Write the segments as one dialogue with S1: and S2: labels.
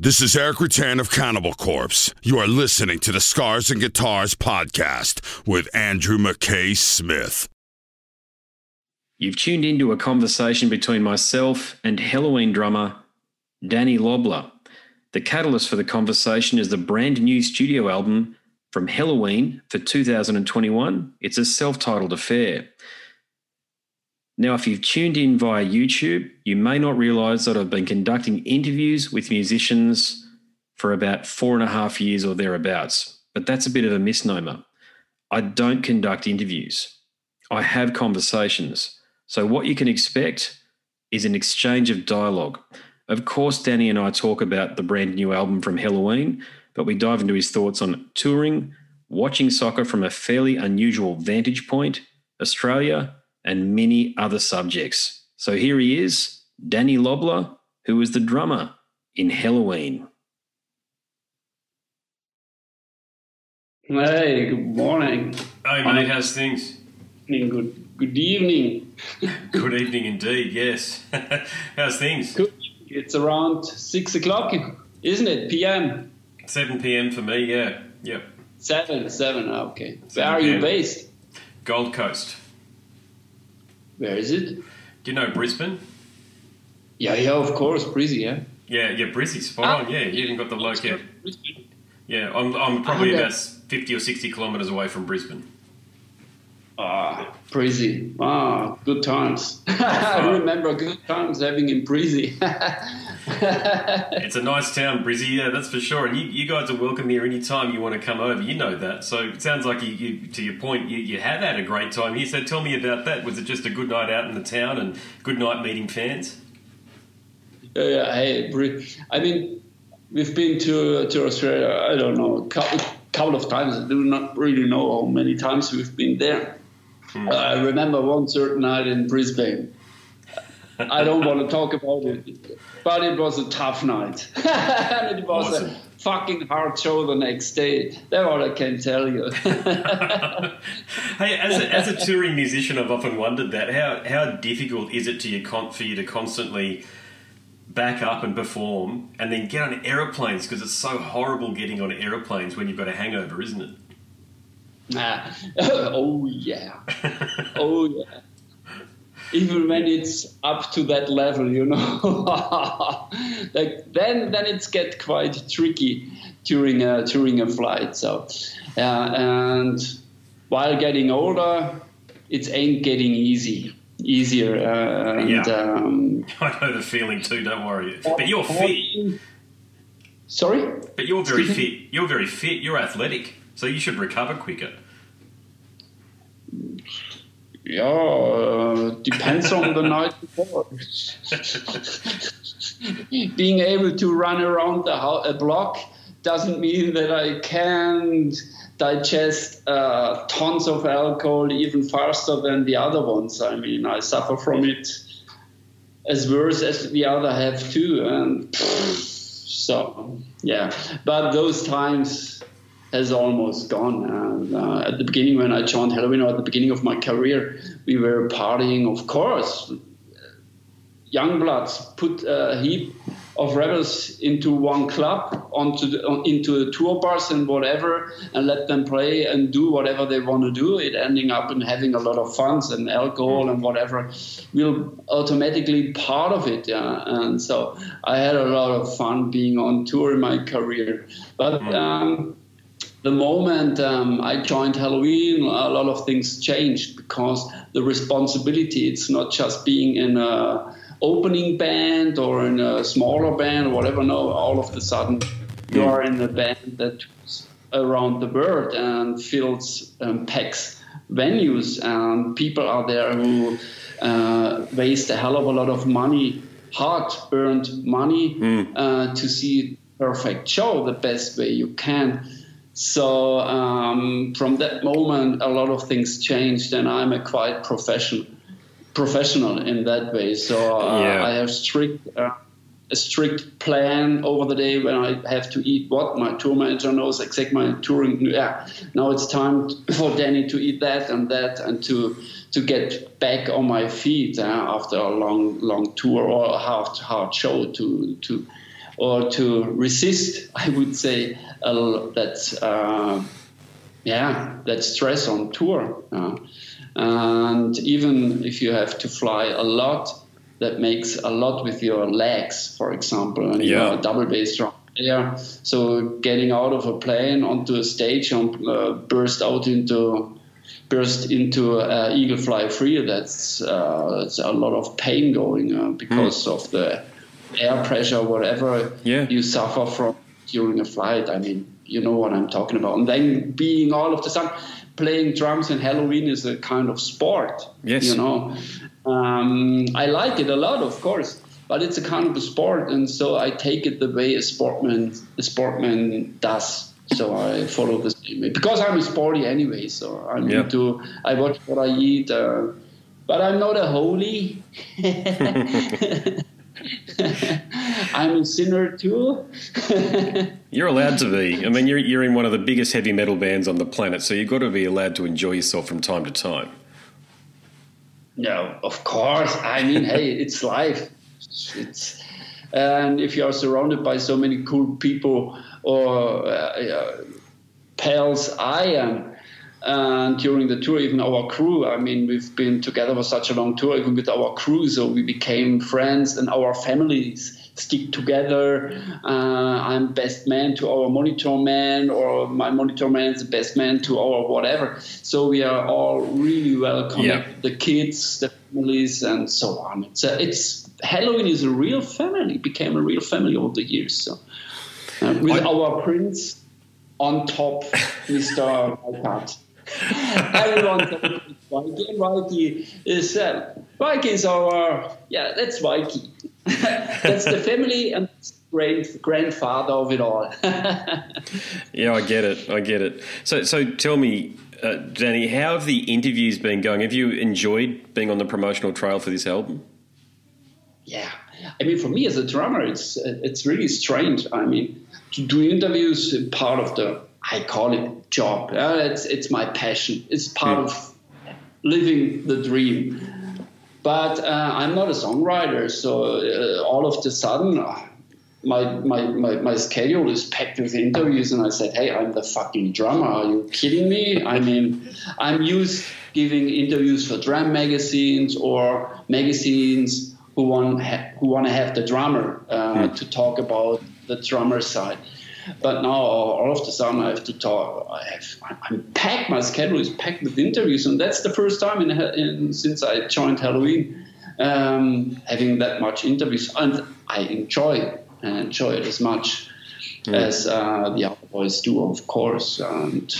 S1: This is Erik Rutan of Cannibal Corpse. You are listening to the Scars and Guitars podcast with Andrew McKay Smith.
S2: You've tuned into a conversation between myself and Helloween drummer Dani Lobler. The catalyst for the conversation is the brand new studio album from Helloween for 2021. It's a self titled affair. Now, if you've tuned in via YouTube, you may not realize that I've been conducting interviews with musicians for about four and a half years or thereabouts, but that's a bit of a misnomer. I don't conduct interviews, I have conversations. So, what you can expect is an exchange of dialogue. Of course, Dani and I talk about the brand new album from Helloween, but we dive into his thoughts on touring, watching soccer from a fairly unusual vantage point, Australia, and many other subjects. So here he is, Dani Lobler, who is the drummer in Helloween.
S3: Hey, good morning.
S4: Hey mate, how's things?
S3: Good good evening.
S4: Good evening indeed, yes. how's things?
S3: Good. It's around six o'clock, isn't it? PM.
S4: 7 p.m. for me, yeah. Yep.
S3: Seven, seven, okay. Where
S4: 7
S3: are you
S4: PM.
S3: based?
S4: Gold Coast.
S3: Where is it?
S4: Do you know Brisbane?
S3: Yeah, yeah, of course, Brizzy, yeah.
S4: Yeah, yeah, Brizzy, spot
S3: Ah.
S4: on, yeah. You even got the local.
S3: Brisbane.
S4: Yeah, I'm, I'm probably about 50 or 60 kilometres away from Brisbane.
S3: Ah, Brizzy. Ah, good times. I remember good times having in Brizzy.
S4: It's a nice town, Brizzy, yeah, that's for sure. And you, you guys are welcome here anytime you want to come over. You know that. So it sounds like you, you to your point, you, you have had a great time here. So tell me about that. Was it just a good night out in the town and good night meeting fans?
S3: Yeah, yeah, hey, Bri- I mean, we've been to to Australia. I don't know, a couple, couple of times. I do not really know how many times we've been there. Uh, I remember one certain night in Brisbane. I don't want to talk about it, but it was a tough night. and it was
S4: Awesome.
S3: a fucking hard show the next day. That's all I can tell you.
S4: Hey, as a, as a touring musician, I've often wondered that how how difficult is it to you con- for you to constantly back up and perform, and then get on aeroplanes because it's so horrible getting on aeroplanes when you've got a hangover, isn't it?
S3: Ah, oh yeah, oh yeah. Even when it's up to that level, you know, like then then it's get quite tricky during a during a flight. So, uh, and while getting older, it ain't getting easy easier. Uh, and,
S4: Yeah.
S3: um,
S4: I know the feeling too. Don't worry. But you're fit.
S3: Sorry.
S4: But you're very fit. You're very fit. You're athletic, so you should recover quicker.
S3: Yeah, uh, depends on the night before. Being able to run around the ho- a block doesn't mean that I can't digest uh, tons of alcohol even faster than the other ones. I mean, I suffer from it as worse as the other have too, and so yeah. But those times has almost gone. And uh, at the beginning, when I joined Helloween, or at the beginning of my career, we were partying, of course. Young bloods put a heap of rebels into one club, onto the, on, into the tour bus and whatever, and let them play and do whatever they want to do. It ending up in having a lot of fun and alcohol and whatever will automatically part of it. Yeah. And so I had a lot of fun being on tour in my career. But um, the moment um, I joined Helloween, a lot of things changed because the responsibility, it's not just being in a opening band or in a smaller band or whatever. No, all of a sudden you are in a band that tours around the world and fills um, packs venues and people are there who uh, waste a hell of a lot of money, hard-earned money uh, to see perfect show the best way you can. So um, from that moment, a lot of things changed, and I'm a quite professional professional in that way. So uh,
S4: Yeah.
S3: I have strict uh, a strict plan over the day when I have to eat what. My tour manager knows exactly my touring. Yeah, now it's time for Dani to eat that and that and to to get back on my feet uh, after a long long tour or a hard hard show to to or to resist, I would say, uh, that uh, yeah, that stress on tour. Uh, and even if you have to fly a lot, that makes a lot with your legs, for example, and
S4: Yeah.
S3: you're a double bass drum player. So getting out of a plane onto a stage and uh, burst out into burst into uh, eagle fly free. That's uh, it's a lot of pain going uh, because of the air pressure, whatever
S4: Yeah.
S3: you suffer from during a flight. I mean, you know what I'm talking about. And then being all of the sudden playing drums in Helloween is a kind of sport.
S4: Yes.
S3: You know, um, I like it a lot, of course. But it's a kind of a sport, and so I take it the way a sportman a sportman does. So I follow the same way because I'm a sporty anyway. So I'm
S4: Yeah.
S3: into I watch what I eat, uh, but I'm not a holy. I'm a sinner too.
S4: You're allowed to be. I mean, you're, you're in one of the biggest heavy metal bands on the planet, so you've got to be allowed to enjoy yourself from time to time.
S3: No, of course. I mean, hey, it's life. It's and if you are surrounded by so many cool people or uh, uh, pals, I am. And during the tour, even our crew, I mean, we've been together for such a long tour, even with our crew, so we became friends and our families stick together. Uh, I'm best man to our monitor man, or my monitor man is the best man to our whatever. So we are all really well connected.
S4: Yeah.
S3: The kids, the families, and so on. It's a, it's Helloween is a real family. Became a real family over the years. So uh, with
S4: I-
S3: our prince on top, Mr. Weikath. Everyone and Weiki is uh, Weiki is our yeah, that's Weiki. that's the family and grand grandfather of it all.
S4: Yeah, I get it. I get it. So, so tell me, uh, Dani, how have the interviews been going? Have you enjoyed being on the promotional trail for this album?
S3: yeah, I mean, for me as a drummer, it's it's really strange. I mean, to do interviews part of the I call it job. Uh, it's it's my passion. It's part of living the dream. But uh, I'm not a songwriter, so uh, all of the sudden, uh, my, my, my, my schedule is packed with interviews, and I said, "Hey, I'm the fucking drummer. Are you kidding me? I mean, I'm used giving interviews for drum magazines or magazines who want who want to have the drummer uh, to talk about the drummer side." But now all of the summer I have to talk. I have I'm packed. My schedule is packed with interviews, and that's the first time in, in since I joined Helloween um, having that much interviews, and I enjoy and enjoy it as much as uh, the other boys do, of course. And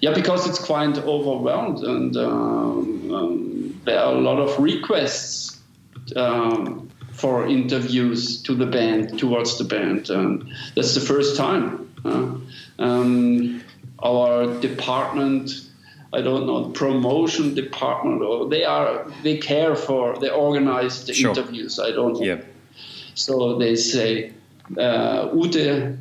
S3: yeah, because it's quite overwhelmed, and um, um, there are a lot of requests. Um, for interviews to the band, towards the band. And that's the first time. Uh, um, our department, I don't know, promotion department, or they are they care for they organize the
S4: Sure.
S3: interviews. I don't know.
S4: Yeah.
S3: So they say, uh, Ute,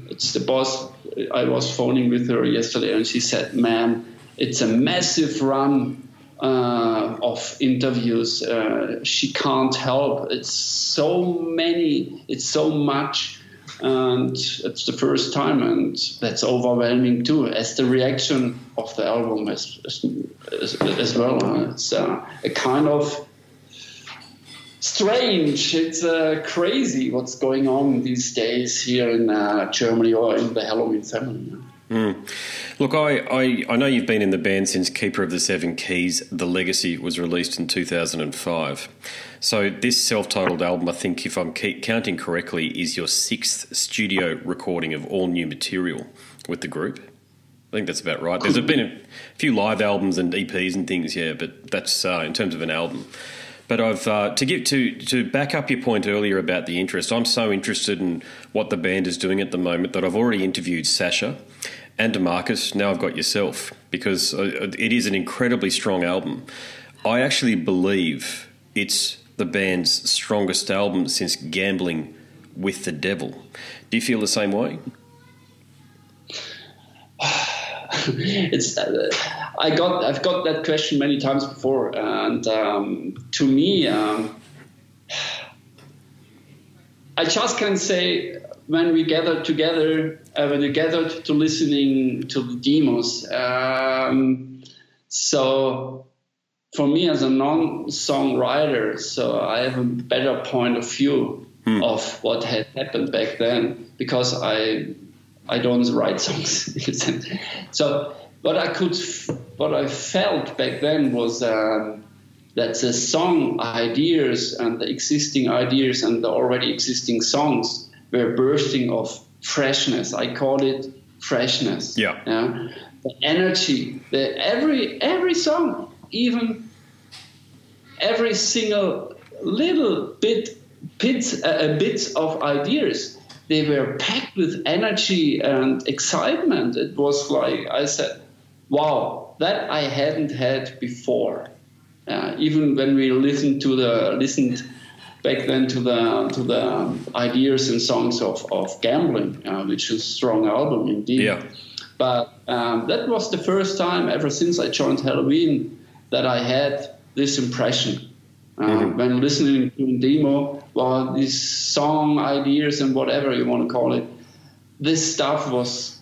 S3: it's the boss. I was phoning with her yesterday, and she said, "Man, it's a massive run uh, of interviews. Uh, she can't help. It's so many. It's so much." And it's the first time, and that's overwhelming too, as the reaction of the album as, as, well. It's uh, a kind of strange. It's uh, crazy what's going on these days here in uh, Germany or in the Helloween family.
S4: Look, I, I, I know you've been in the band since Keeper of the Seven Keys, The Legacy, was released in 2005. So, this self titled album, I think, if I'm keep counting correctly, is your sixth studio recording of all new material with the group. I think that's about right. There's been a few live albums and EPs and things, yeah, but that's uh, in terms of an album. But I've uh, to give to to back up your point earlier about the interest. I'm so interested in what the band is doing at the moment that I've already interviewed Sascha and Demarcus. Now I've got yourself because uh, it is an incredibly strong album. I actually believe it's the band's strongest album since Gambling with the Devil. Do you feel the same way?
S3: it's uh, I got I've got that question many times before, and um, to me, um, I just can say when we gathered together, uh, when we gathered to listening to the demos. Um, so for me as a non-songwriter, so I have a better point of view hmm. of what had happened back then because I I don't write songs. so what I could, what I felt back then was um, that the song ideas and the existing ideas and the already existing songs were bursting of freshness. I call it freshness.
S4: Yeah.
S3: yeah? The energy, the every every song, even every single little bit bits uh, bits of ideas they were packed with energy and excitement. It was like I said, wow, that I hadn't had before. Uh, even when we listened to the listened back then to the to the ideas and songs of, of gambling, uh, which is a strong album indeed.
S4: Yeah.
S3: But um, that was the first time ever since I joined Halloween that I had this impression uh, mm-hmm. when listening to a demo, well, these song ideas and whatever you want to call it, this stuff was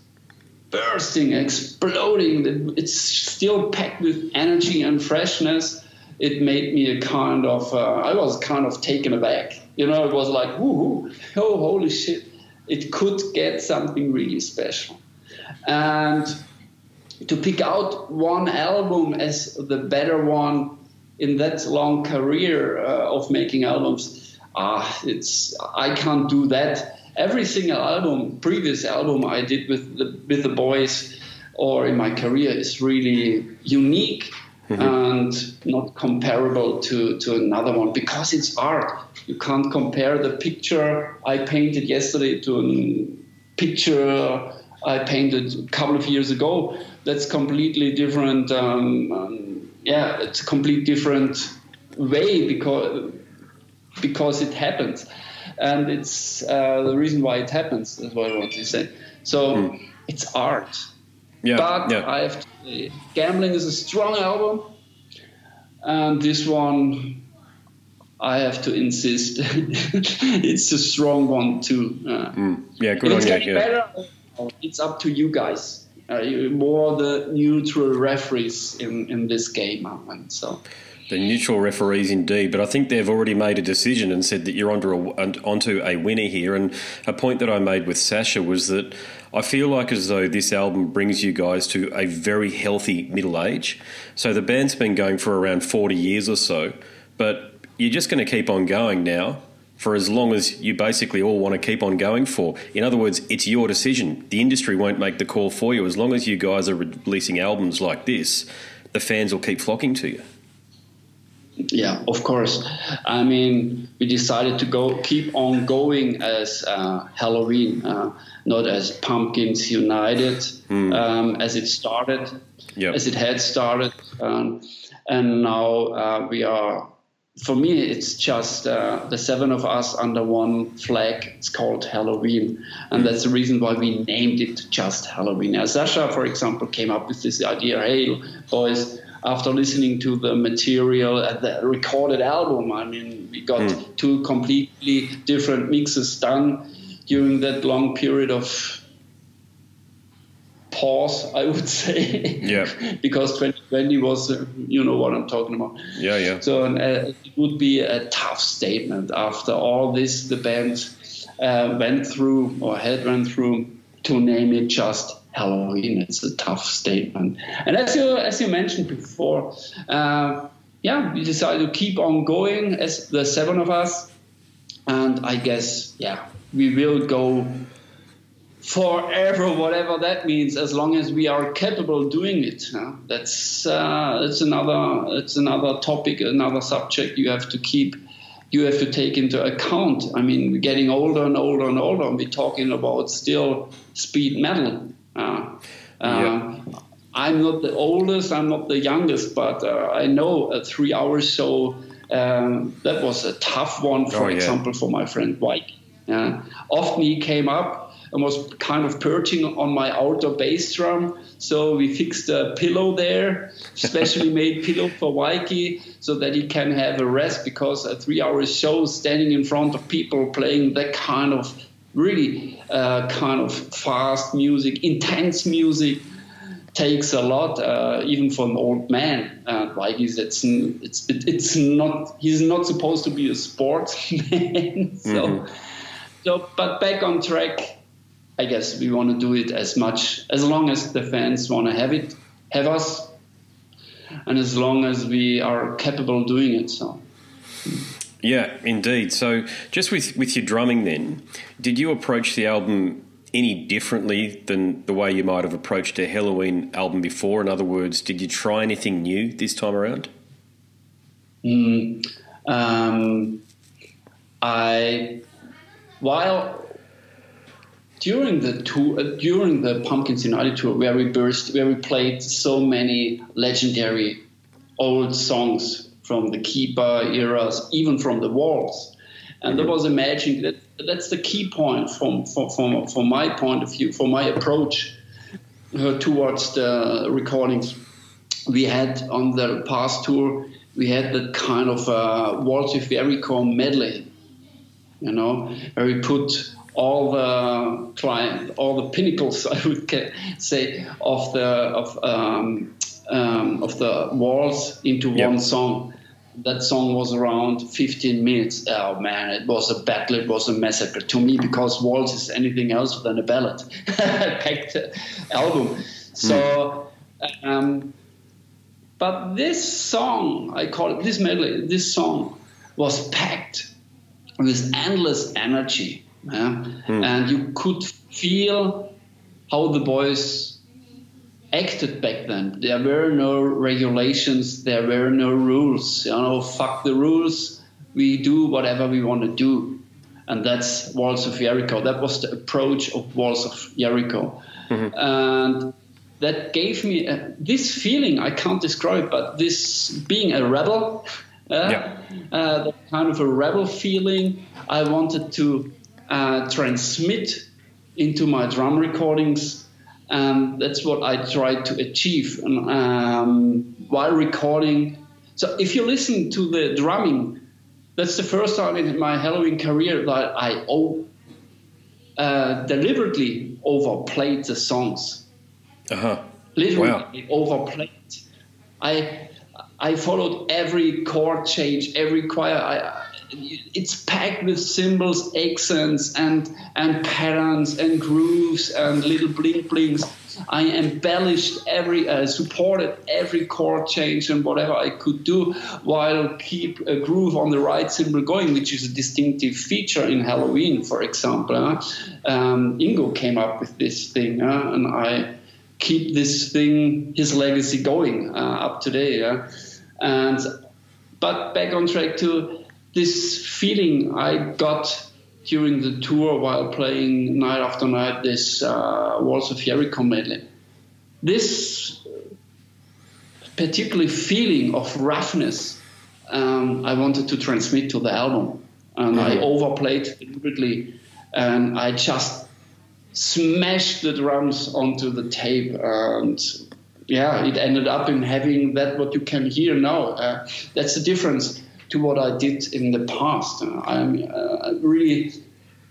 S3: bursting, exploding. It's still packed with energy and freshness. It made me a kind of, uh, I was kind of taken aback. You know, it was like, oh, holy shit. It could get something really special. And to pick out one album as the better one in that long career uh, of making albums, ah, it's I can't do that. Every single album, previous album I did with the with the boys, or in my career, is really unique mm-hmm. and not comparable to to another one because it's art. You can't compare the picture I painted yesterday to a picture I painted a couple of years ago. That's completely different. Um, um, yeah, it's a complete different way because because it happens, and it's uh, the reason why it happens. That's what I want to say. So mm. it's art.
S4: Yeah,
S3: but
S4: yeah.
S3: I have to say, Gambling is a strong album, and this one I have to insist it's a strong one too. Uh,
S4: mm. Yeah, good on
S3: you. Yeah. Better, it's up to you guys uh, more the neutral referees in, in this game. And so.
S4: The neutral referees, indeed, but I think they've already made a decision and said that you're onto a, onto a winner here. And a point that I made with Sascha was that I feel like as though this album brings you guys to a very healthy middle age. So the band's been going for around 40 years or so, but you're just going to keep on going now for as long as you basically all want to keep on going for. In other words, it's your decision. The industry won't make the call for you. As long as you guys are releasing albums like this, the fans will keep flocking to you.
S3: Yeah, of course. I mean, we decided to go keep on going as uh, Helloween, uh, not as Pumpkins United, mm. um, as it started,
S4: yep.
S3: as it had started, um, and now uh, we are for me, it's just uh, the seven of us under one flag. It's called Helloween, and that's the reason why we named it just Helloween. Now, Sascha, for example, came up with this idea. Hey, boys, after listening to the material at the recorded album, I mean, we got mm. two completely different mixes done during that long period of pause, I would say.
S4: Yeah.
S3: because 2020 was, uh, you know what I'm talking about.
S4: Yeah, yeah.
S3: So uh, it would be a tough statement after all this the band uh, went through or had went through to name it just Helloween. It's a tough statement. And as you as you mentioned before, uh, yeah, we decided to keep on going as the seven of us, and I guess yeah, we will go forever, whatever that means, as long as we are capable doing it. That's uh, that's another it's another topic, another subject you have to keep. You have to take into account. I mean, we're getting older and older and older, and we're talking about still speed metal. Uh, yeah. I'm not the oldest, I'm not the youngest, but uh, I know a three hours show. Um, that was a tough one, for oh, yeah. example, for my friend White. often he came up and was kind of perching on my outdoor bass drum. So we fixed a pillow there, specially made pillow for Weiki, so that he can have a rest because a three-hour show standing in front of people playing that kind of really uh, kind of fast music, intense music takes a lot, uh, even for an old man uh, like he's it's it's it's not he's not supposed to be a sportsman. so, mm-hmm. so but back on track, I guess we want to do it as much as long as the fans want to have it, have us, and as long as we are capable of doing it. So.
S4: Yeah, indeed. So, just with with your drumming, then, did you approach the album any differently than the way you might have approached a Helloween album before? In other words, did you try anything new this time around?
S3: Mm, um, I while during the tour, uh, during the Pumpkins United tour, where we burst, where we played so many legendary old songs from the Keeper eras, even from the Walls, and mm-hmm. there was a magic that that's the key point from, from, from, from my point of view, for my approach uh, towards the recordings. We had on the past tour, we had that kind of uh, Walls of Jericho medley, you know, where we put all the client, all the pinnacles, I would say, of the of um, um, of the walls into one song that song was around 15 minutes. Oh man, it was a battle, it was a massacre to me because Walls is anything else than a ballad packed album. So, um, but this song, I call it this medley, this song was packed with endless energy. Yeah? Mm. And you could feel how the boys acted back then. There were no regulations, there were no rules. You know, fuck the rules. We do whatever we want to do. And that's Walls of Jericho. That was the approach of Walls of Jericho. Mm-hmm. And that gave me a, this feeling I can't describe, but this being a rebel, uh, yeah. uh, that kind of a rebel feeling I wanted to uh, transmit into my drum recordings um, that's what I tried to achieve um, while recording. So if you listen to the drumming, that's the first time in my Helloween career that I uh, deliberately overplayed the songs.
S4: Uh-huh.
S3: Literally wow. overplayed. I I followed every chord change, every choir. I, it's packed with cymbals, accents, and and patterns and grooves and little blink blinks. I embellished every, uh, supported every chord change and whatever I could do, while keep a groove on the right cymbal going, which is a distinctive feature in Helloween, for example. Uh, um, Ingo came up with this thing, uh, and I keep this thing, his legacy going uh, up today. and but back on track to this feeling I got during the tour while playing night after night this uh, Walls of Jericho medley. This particular feeling of roughness um, I wanted to transmit to the album. And mm-hmm. I overplayed deliberately and I just smashed the drums onto the tape and yeah, it ended up in having that what you can hear now. Uh, that's the difference to what I did in the past. I'm uh, really,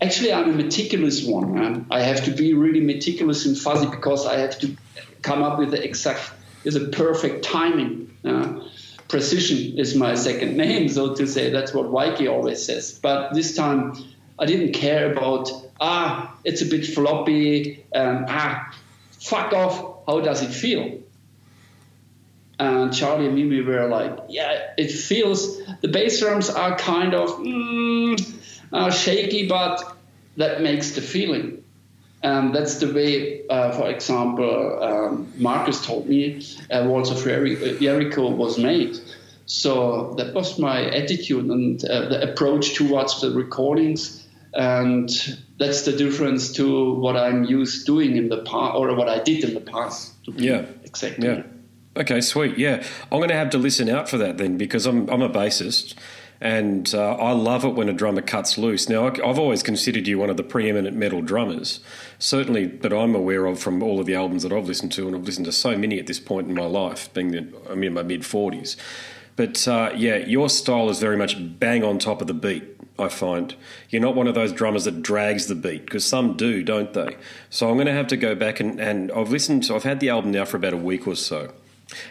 S3: actually, I'm a meticulous one. I have to be really meticulous and fuzzy because I have to come up with the exact, with a perfect timing. Uh, precision is my second name, so to say. That's what Weiki always says. But this time, I didn't care about ah, it's a bit floppy. Um, ah, fuck off. How does it feel? And Charlie and Mimi were like, yeah, it feels the bass drums are kind of mm, uh, shaky, but that makes the feeling. And that's the way, uh, for example, um, Markus told me uh, Walls of Jericho was made. So that was my attitude and uh, the approach towards the recordings. And that's the difference to what I'm used doing in the past, or what I did in the past.
S4: yeah,
S3: exactly.
S4: Yeah. Okay, sweet. Yeah, I'm going to have to listen out for that then because I'm I'm a bassist, and uh, I love it when a drummer cuts loose. Now, I've always considered you one of the preeminent metal drummers, certainly that I'm aware of from all of the albums that I've listened to, and I've listened to so many at this point in my life, being that I'm in my mid 40s. But uh, yeah, your style is very much bang on top of the beat. I find you're not one of those drummers that drags the beat because some do, don't they? So I'm going to have to go back and, and I've listened. To, I've had the album now for about a week or so.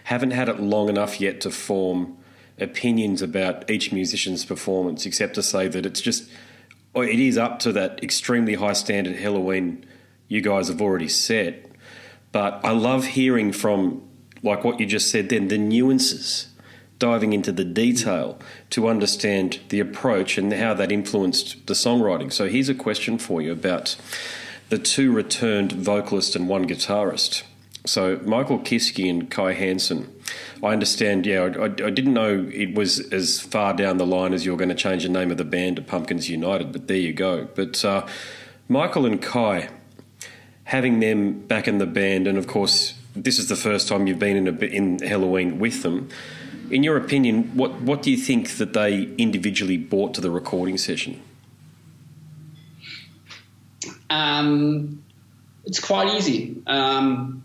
S4: Haven't had it long enough yet to form opinions about each musician's performance, except to say that it's just oh, it is up to that extremely high standard Helloween you guys have already set. But I love hearing from like what you just said then the nuances diving into the detail to understand the approach and how that influenced the songwriting. So here's a question for you about the two returned vocalist and one guitarist. So Michael Kiske and Kai Hansen. I understand. Yeah, I, I, didn't know it was as far down the line as you're going to change the name of the band to Pumpkins United, but there you go. But uh, Michael and Kai, having them back in the band, and of course this is the first time you've been in a, in Helloween with them. In your opinion, what what do you think that they individually brought to the recording session?
S3: Um, it's quite easy. Um,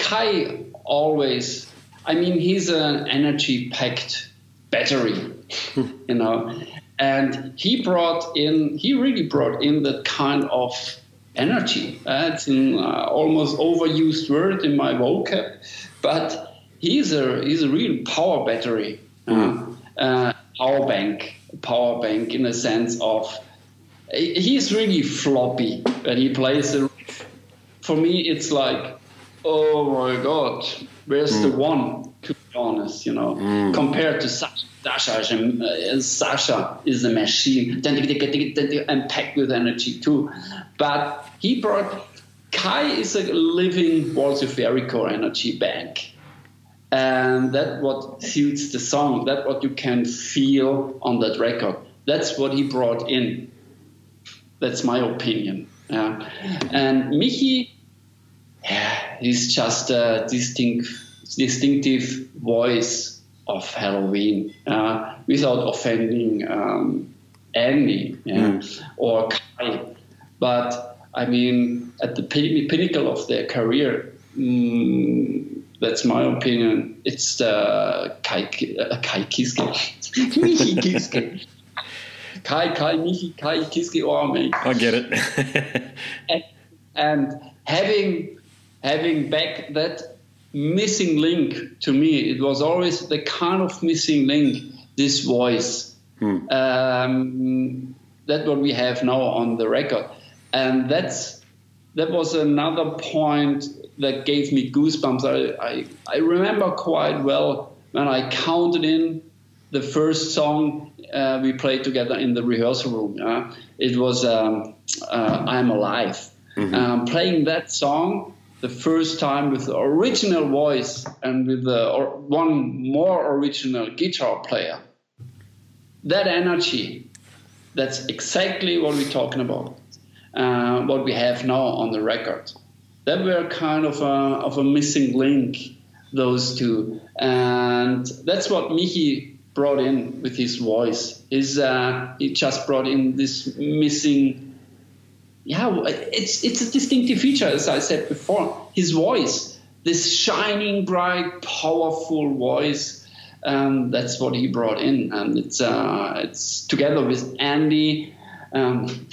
S3: Kai always, I mean, he's an energy-packed battery, you know, and he brought in, he really brought in that kind of energy. That's an uh, almost overused word in my vocab, but he's a he's a real power battery, mm. uh, power bank, power bank in a sense of he's really floppy when he plays. For me, it's like, oh my god, where's mm. the one? To be honest, you know, mm. compared to Sascha. Sascha, Sascha is a machine, and packed with energy too. But he brought Kai is a living Walls of Jericho energy bank and that what suits the song that what you can feel on that record that's what he brought in that's my opinion yeah. and michi yeah, he's just a distinct distinctive voice of helloween uh, without offending um, Andi yeah, mm. or Kai. But I mean, at the pinnacle of their career, mm, that's my opinion. It's the Kai, uh, Kai Kiske. Michi Kiske. Kai, Kai, Michi, Kai, Kiske, Orme.
S4: I get it.
S3: and, and having having back that missing link to me, it was always the kind of missing link, this voice. Hmm. Um, that's what we have now on the record. And that's that was another point that gave me goosebumps. I, I, I remember quite well when I counted in the first song uh, we played together in the rehearsal room. It was um, uh, I'm Alive. Mm-hmm. Um, playing that song the first time with the original voice and with the, one more original guitar player. That energy, that's exactly what we're talking about, uh, what we have now on the record that were kind of a, of a missing link, those two. And that's what Michi brought in with his voice. Is uh, he just brought in this missing? Yeah, it's it's a distinctive feature, as I said before. His voice, this shining, bright, powerful voice. Um, that's what he brought in, and it's uh, it's together with Andi. Um,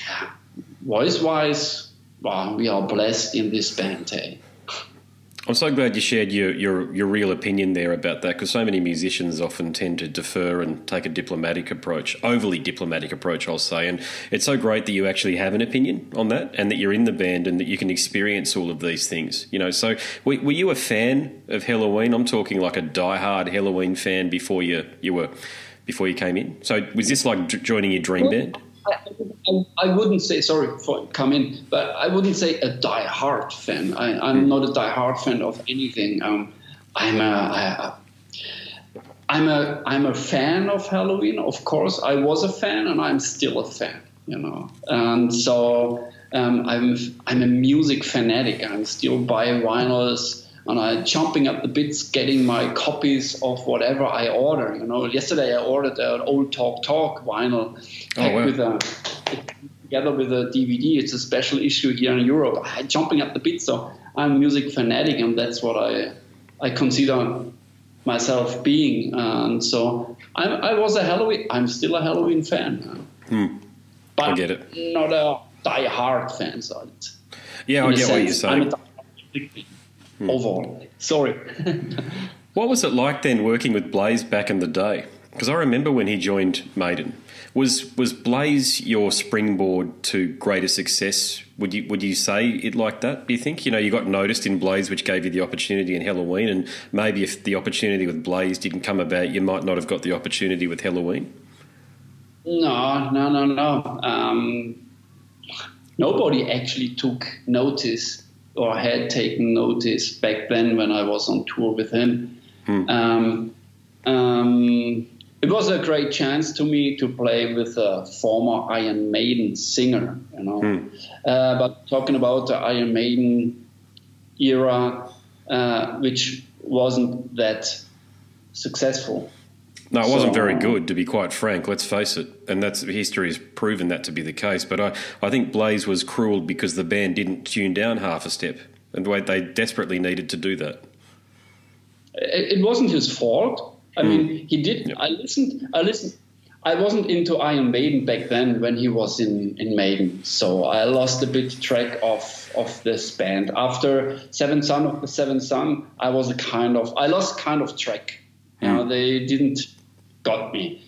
S3: voice-wise, wow, we are blessed in this band.
S4: I'm so glad you shared your, your, your real opinion there about that because so many musicians often tend to defer and take a diplomatic approach, overly diplomatic approach, I'll say. And it's so great that you actually have an opinion on that and that you're in the band and that you can experience all of these things. You know, so were, were you a fan of Helloween? I'm talking like a die-hard Helloween fan before you you were before you came in. So was this like joining your dream band?
S3: I, I, wouldn't say sorry for come in, but I wouldn't say a die-hard fan. I, am hmm. not a die-hard fan of anything. Um, I'm a, I, I'm a I'm a fan of Helloween. Of course, I was a fan, and I'm still a fan. You know, and so um, I'm I'm a music fanatic. I'm still buying vinyls and I'm jumping at the bits, getting my copies of whatever I order. You know, yesterday I ordered an old Talk Talk vinyl oh, wow. with a together with a DVD. It's a special issue here in Europe. I'm jumping at the bits, so I'm a music fanatic, and that's what I I consider myself being. And so I'm, I was a Helloween. I'm still a Helloween fan.
S4: Hmm.
S3: But
S4: I get it.
S3: Not a die-hard fan. So
S4: Yeah, I get what you're
S3: sense, I'm a
S4: saying.
S3: Die-hard Overall, sorry.
S4: What was it like then working with Blaze back in the day? Because I remember when he joined Maiden. Was was Blaze your springboard to greater success? Would you would you say it like that? Do you think you know you got noticed in Blaze, which gave you the opportunity in Helloween, and maybe if the opportunity with Blaze didn't come about, you might not have got the opportunity with Helloween.
S3: No, no, no, no. Um, nobody actually took notice or had taken notice back then when I was on tour with him. Um, um, it was a great chance to me to play with a former Iron Maiden singer, you know. Uh, but talking about the Iron Maiden era, uh, which wasn't that successful.
S4: No, it wasn't
S3: So-
S4: very good, to be quite frank. Let's face it, and that's history has proven that to be the case. But I, I think Blaze was cruel because the band didn't tune down half a step, and they desperately needed to do that.
S3: it, wasn't his fault. I hmm. mean, he did. I listened. I listened. I wasn't into Iron Maiden back then when he was in, in Maiden, so I lost a bit track of of this band. After Seven Son of the Seven Son, I was a kind of I lost kind of track. You hmm. know, they didn't got me,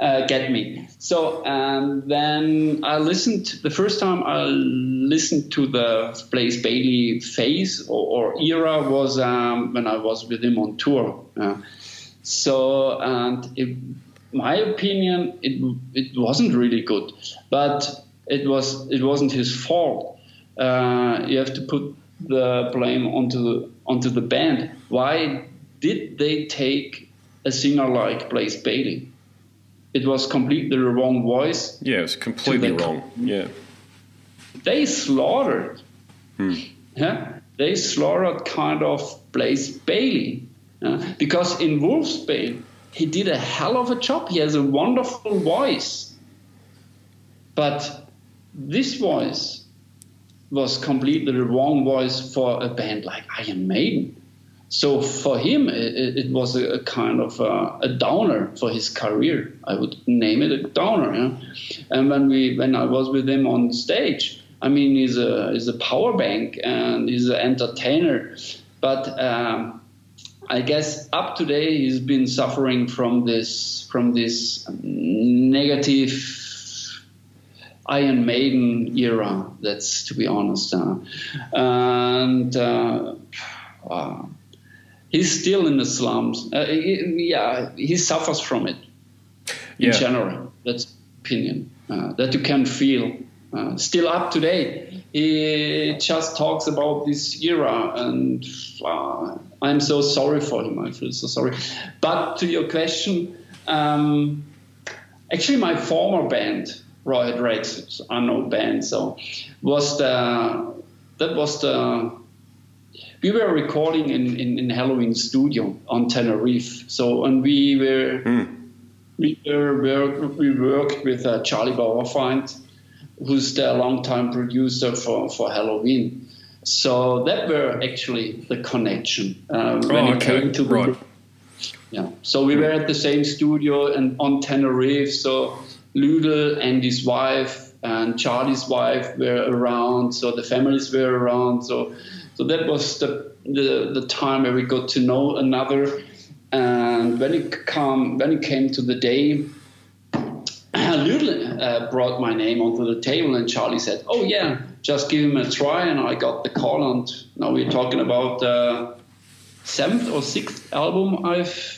S3: uh, get me. So and then I listened the first time I listened to the Blaze Bayley phase or, or era was um, when I was with him on tour. Uh, so and it, my opinion, it it wasn't really good, but it was it wasn't his fault. Uh, you have to put the blame onto the onto the band. Why did they take a singer like Blaze Bayley? It was completely the wrong voice.
S4: Yeah, it was completely wrong. Yeah,
S3: They slaughtered. Hmm. Yeah, they slaughtered kind of Blaze Bayley yeah, because in Wolfsbane he did a hell of a job. He has a wonderful voice, but this voice was completely the wrong voice for a band like Iron Maiden. So for him, it, it was a, a kind of a, a downer for his career. I would name it a downer. And when we, when I was with him on stage, I mean, he's a he's a power bank and he's an entertainer, but um, I guess up to date he's been suffering from this from this negative Iron Maiden era. That's to be honest, uh, and uh, wow. He's still in the slums. Uh, he- yeah, he suffers from it in
S4: Yeah.
S3: general. That's opinion uh, that you can feel. Uh, still up to date. He just talks about this era, and uh, I'm so sorry for him. I feel so sorry. But to your question, um, actually, my former band, Rex, it's an unknown band, so was the that was the we were recording in, in, in Helloween studio on Tenerife. So and we were we were we worked with uh, Charlie Bauerfeind, who's the longtime producer for, for Helloween. So that were actually the connection um, when
S4: Oh,
S3: it
S4: okay.
S3: came to
S4: Right.
S3: yeah. So we were at the same studio and on Tenerife. So Ludel and his wife and Charlie's wife were around. So the families were around. So so that was the the, the time where we got to know another. And when it come when it came to the day, Ludel uh, brought my name onto the table, and Charlie said, "Oh yeah, just give him a try." And I got the call, and now we're talking about the seventh or sixth album I've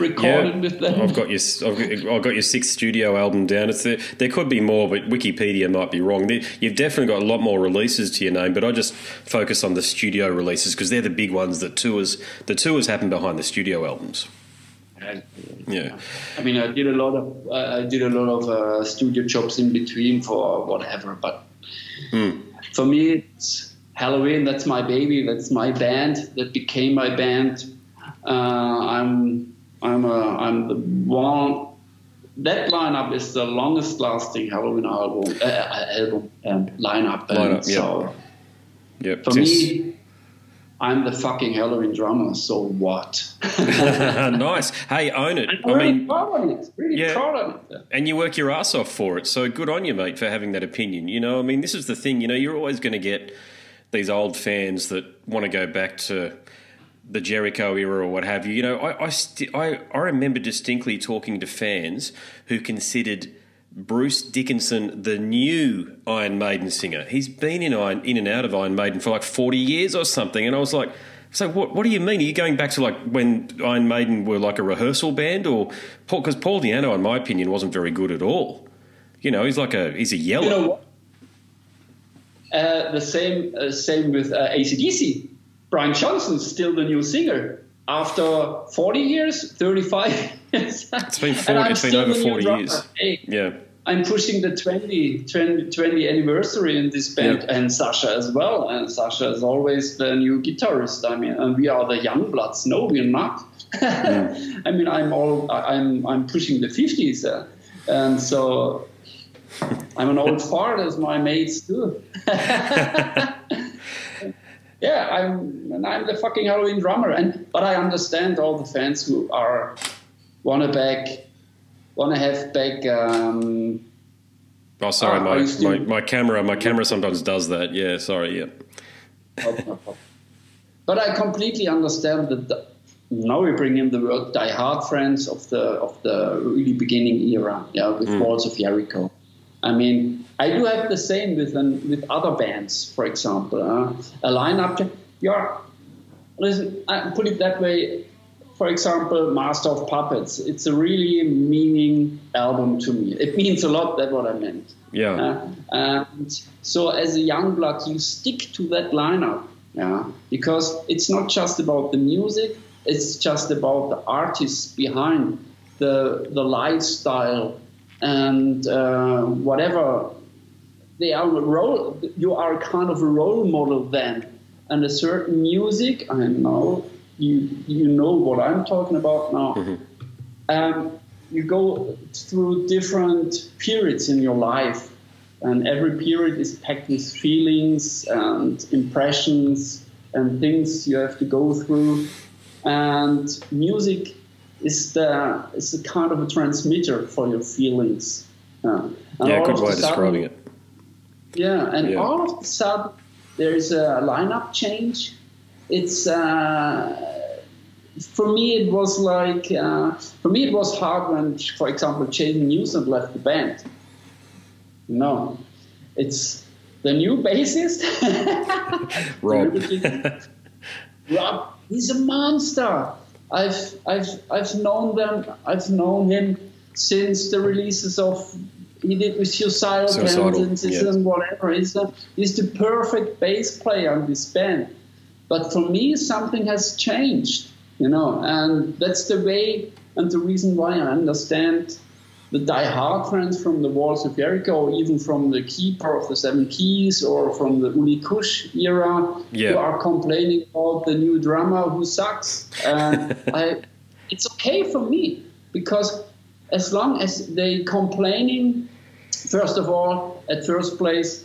S3: recorded with them.
S4: I've got your I've got, I've got your sixth studio album down. It's there, there could be more, but Wikipedia might be wrong. There, you've definitely got a lot more releases to your name, but I just focus on the studio releases because they're the big ones. that tours the tours happen behind the studio albums. Yeah,
S3: I mean, I did a lot of I I did a lot of uh, studio jobs in between for whatever, but for me, it's Helloween. That's my baby. That's my band. That became my band. Uh, I'm I'm a, I'm the one. That lineup is the longest lasting Helloween album uh, uh, album um, lineup. And
S4: Lineup, yeah. yep.
S3: for me, I'm the fucking Helloween drummer, so what?
S4: nice. Hey, own it.
S3: I'm really I mean, proud it. Really yeah. proud on it.
S4: And you work your ass off for it. So good on you, mate, for having that opinion. You know, I mean, this is the thing. You know, you're always going to get these old fans that want to go back to the Jericho era or what have you. You know, I I, st- I, I remember distinctly talking to fans who considered Bruce Dickinson, the new Iron Maiden singer. He's been in Iron, in and out of Iron Maiden for like 40 years or something. And I was like, so what, what do you mean? Are you going back to like when Iron Maiden were like a rehearsal band or because Paul Di'Anno, in my opinion, wasn't very good at all. You know, he's like a, he's a yeller. You know
S3: uh, the same, uh, same with uh, ACDC. Brian Johnson's still the new singer after 40 years, 35 years.
S4: It's been, 40, it's been over 40 years. Hey, yeah.
S3: I'm pushing the 20, 20, 20 anniversary in this band, yeah. and Sascha as well. And Sascha is always the new guitarist. I mean, and we are the young bloods. No, we're not. Mm. I mean, I'm all I'm I'm pushing the 50s, uh, and so I'm an old fart as my mates do. Yeah, I'm and I'm the fucking Helloween drummer. And but I understand all the fans who are want to back, want to have back. Um,
S4: oh, sorry, my, my, my camera, my camera sometimes does that. Yeah, sorry, yeah.
S3: but I completely understand that. The, now we bring in the word die hard friends of the of the really beginning era, yeah, with mm. Walls of Jericho. I mean, I do have the same with an, with other bands, for example. Uh, a lineup, you're, listen, I put it that way. For example, Master of Puppets. It's a really meaning album to me. It means a lot. That's what I meant.
S4: Yeah.
S3: Uh, and so, as a young blood, you stick to that lineup. Yeah. Because it's not just about the music. It's just about the artists behind the the lifestyle and uh, whatever they are a role you are kind of a role model then and a certain music i know you you know what i'm talking about now mm-hmm. um, you go through different periods in your life and every period is packed with feelings and impressions and things you have to go through and music is the is a kind of a transmitter for your feelings.
S4: Uh, yeah, good way of describing it.
S3: Yeah, and yeah. all of a sudden there's a lineup change. It's uh, for me it was like uh, for me it was hard when, for example, Jason Newsted left the band. No, it's the new bassist,
S4: Rob.
S3: Rob, he's a monster. I've I've I've known them. I've known him since the releases of he did with Suicidal, Tendencies yeah. and whatever. He's a, he's the perfect bass player in this band. But for me, something has changed, you know, and that's the way and the reason why I understand the die-hard friends from the Walls of Jericho, or even from the Keeper of the Seven Keys, or from the Uli Kusch era, yeah. who are complaining about the new drummer who sucks. And I, it's okay for me because as long as they complaining, first of all, at first place,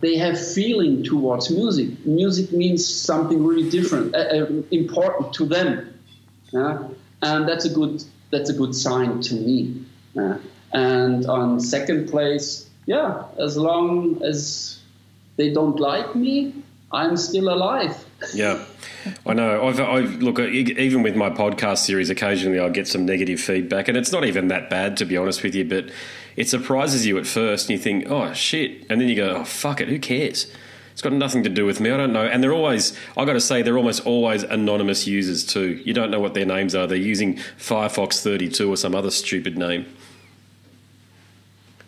S3: they have feeling towards music. Music means something really different, uh, uh, important to them, yeah? and that's a good that's a good sign to me. Uh, and on second place, yeah, as long as they don't like me, I'm still alive.
S4: yeah, I know. I've, I've look even with my podcast series. Occasionally, I get some negative feedback, and it's not even that bad to be honest with you. But it surprises you at first, and you think, "Oh shit," and then you go, "Oh fuck it, who cares?" It's got nothing to do with me. I don't know. And they're always, I got to say, they're almost always anonymous users too. You don't know what their names are. They're using Firefox 32 or some other stupid name.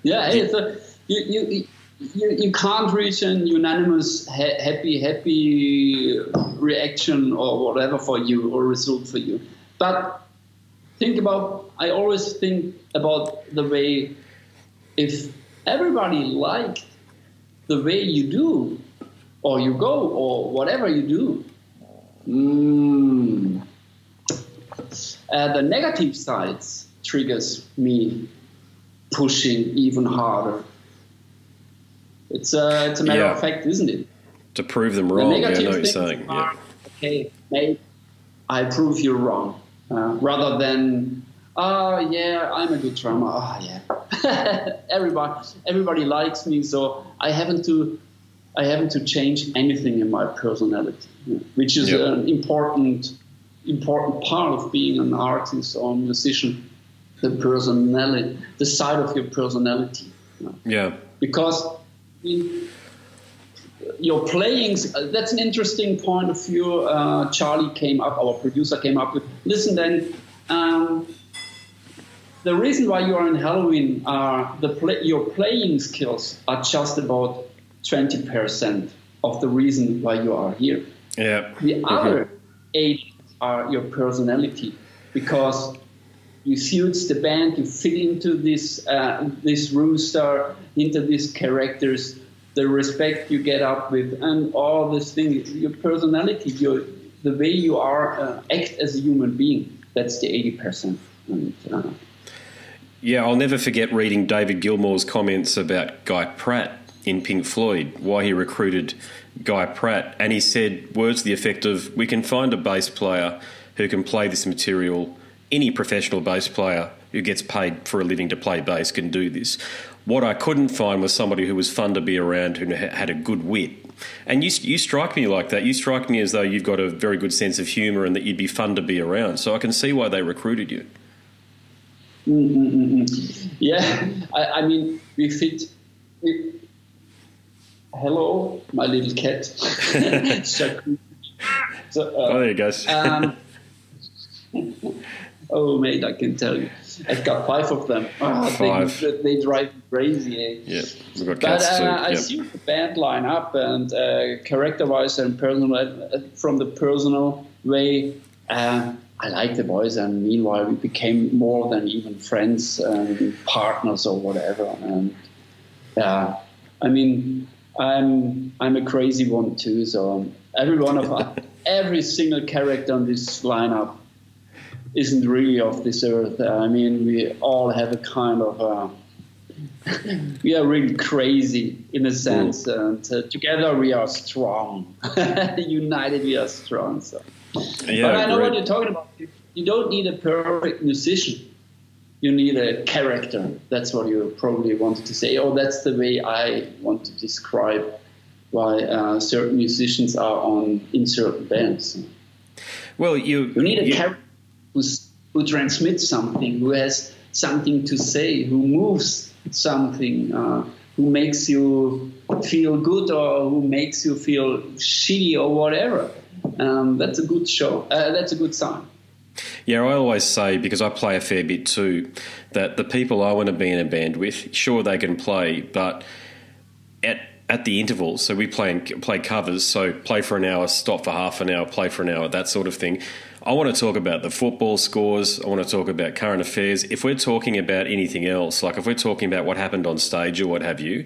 S3: Yeah, hey, a, you, you, you, you can't reach an unanimous ha- happy happy reaction or whatever for you or result for you. But think about. I always think about the way if everybody liked the way you do or you go or whatever you do. Mm, uh, the negative sides triggers me pushing even harder. It's a, it's a matter yeah. of fact, isn't it?
S4: To prove them wrong, the yeah, I know what you're saying. Are,
S3: okay, mate, I prove you wrong, uh, rather than, oh yeah, I'm a good drummer. Oh yeah, everybody everybody likes me, so I haven't to I haven't to change anything in my personality, which is
S4: Yep.
S3: an important important part of being an artist or a musician. The personality, the side of your personality
S4: Yeah.
S3: because in your playing that's an interesting point of view uh, charlie came up our producer came up with listen then um, the reason why you are in Helloween are the play, your playing skills are just about 20% of the reason why you are here
S4: Yeah.
S3: the other eight are your personality because you suits the band, you fit into this uh, this rooster, into these characters, the respect you get up with, and all these things. Your personality, your the way you are uh, act as a human being. That's the eighty percent. And uh,
S4: Yeah, I'll never forget reading David Gilmour's comments about Guy Pratt in Pink Floyd, why he recruited Guy Pratt. And he said words to the effect of We can find a bass player who can play this material. Any professional bass player who gets paid for a living to play bass can do this. What I couldn't find was somebody who was fun to be around, who had a good wit. And you, you strike me like that. You strike me as though you've got a very good sense of humour and that you'd be fun to be around. So I can see why they recruited you.
S3: Yeah, I, I mean we fit. We, hello, my little cat. so, uh,
S4: Oh, there you go.
S3: Um, oh, mate, I can tell you. I've got five of them. Oh,
S4: Five.
S3: They, they drive me crazy. Eh?
S4: yeah, we've got
S3: But
S4: cats
S3: uh,
S4: too.
S3: I see the band line up and uh, character-wise and personal, uh, from the personal way, uh, I like the boys. And meanwhile, we became more than even friends and partners or whatever. And yeah, I mean, I'm I'm a crazy one too. So every one of us, every single character on this lineup isn't really of this earth. I mean, we all have a kind of. Uh, we are really crazy in a sense, and uh, together we are strong. United, we are strong. So.
S4: Yeah,
S3: but I know
S4: great.
S3: what you're talking about. You- don't need a perfect musician. You need a character. That's what you probably wanted to say. Oh, that's the way I want to describe why uh, certain musicians are on in certain bands.
S4: Well, you
S3: You need a
S4: you-
S3: character who transmits something, who has something to say, who moves something, uh, who makes you feel good or who makes you feel shitty or whatever. Um, that's a good show. Uh, that's a good sign.
S4: Yeah, I always say because I play a fair bit too, that the people I want to be in a band with, sure they can play, but at at the intervals, so we play play covers, so play for an hour, stop for half an hour, play for an hour, that sort of thing. I want to talk about the football scores. I want to talk about current affairs. If we're talking about anything else, like if we're talking about what happened on stage or what have you,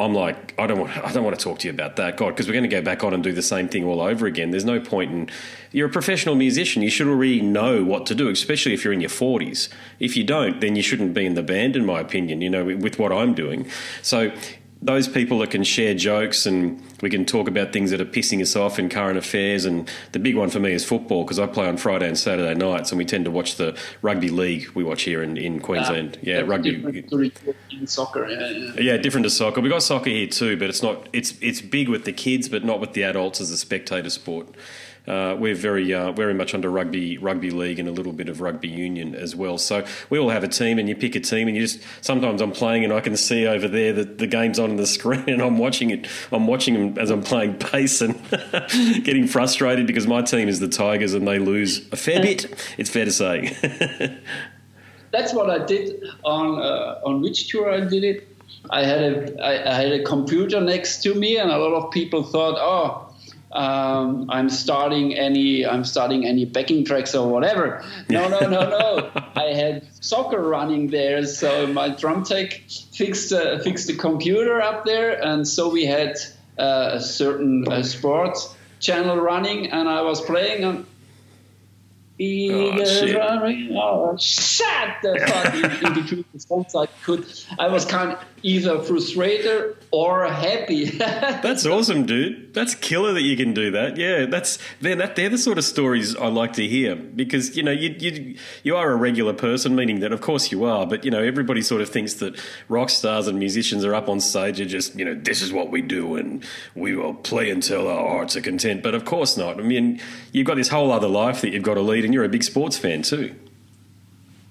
S4: I'm like, I don't want, I don't want to talk to you about that, God, because we're going to go back on and do the same thing all over again. There's no point in. You're a professional musician. You should already know what to do, especially if you're in your 40s. If you don't, then you shouldn't be in the band, in my opinion. You know, with what I'm doing. So those people that can share jokes and we can talk about things that are pissing us off in current affairs. And the big one for me is football because I play on Friday and Saturday nights, and we tend to watch the rugby league we watch here in, in Queensland. Ah, yeah,
S3: That's
S4: rugby.
S3: different to the soccer. Yeah, yeah.
S4: Yeah, different to soccer. We got soccer here too, but it's not. It's it's big with the kids, but not with the adults as a spectator sport. Uh, we're very uh, very much under rugby rugby league and a little bit of rugby union as well. So we all have a team, and you pick a team, and you just sometimes I'm playing, and I can see over there that the game's on the screen, and I'm watching it. I'm watching them as I'm playing pace and getting frustrated because my team is the Tigers and they lose a fair bit. It's fair to say.
S3: That's what I did on uh, on which tour I did it. I had a I, I had a computer next to me, and a lot of people thought, oh. Um, I'm starting any I'm starting any backing tracks or whatever. No, no, no, no. I had soccer running there, so my drum tech fixed uh, fixed the computer up there, and so we had uh, a certain uh, sports channel running, and I was playing on Oh,
S4: Eagle
S3: running, oh, shut the fuck in, in between the songs I could. I was kind of either frustrated or happy.
S4: That's awesome, dude. That's killer that you can do that. Yeah, that's man, that they're the sort of stories I like to hear because you know you you you are a regular person, meaning that of course you are, but you know everybody sort of thinks that rock stars and musicians are up on stage and just you know this is what we do and we will play until our hearts are content. But of course not. I mean, you've got this whole other life that you've got to lead, and you're a big sports fan too.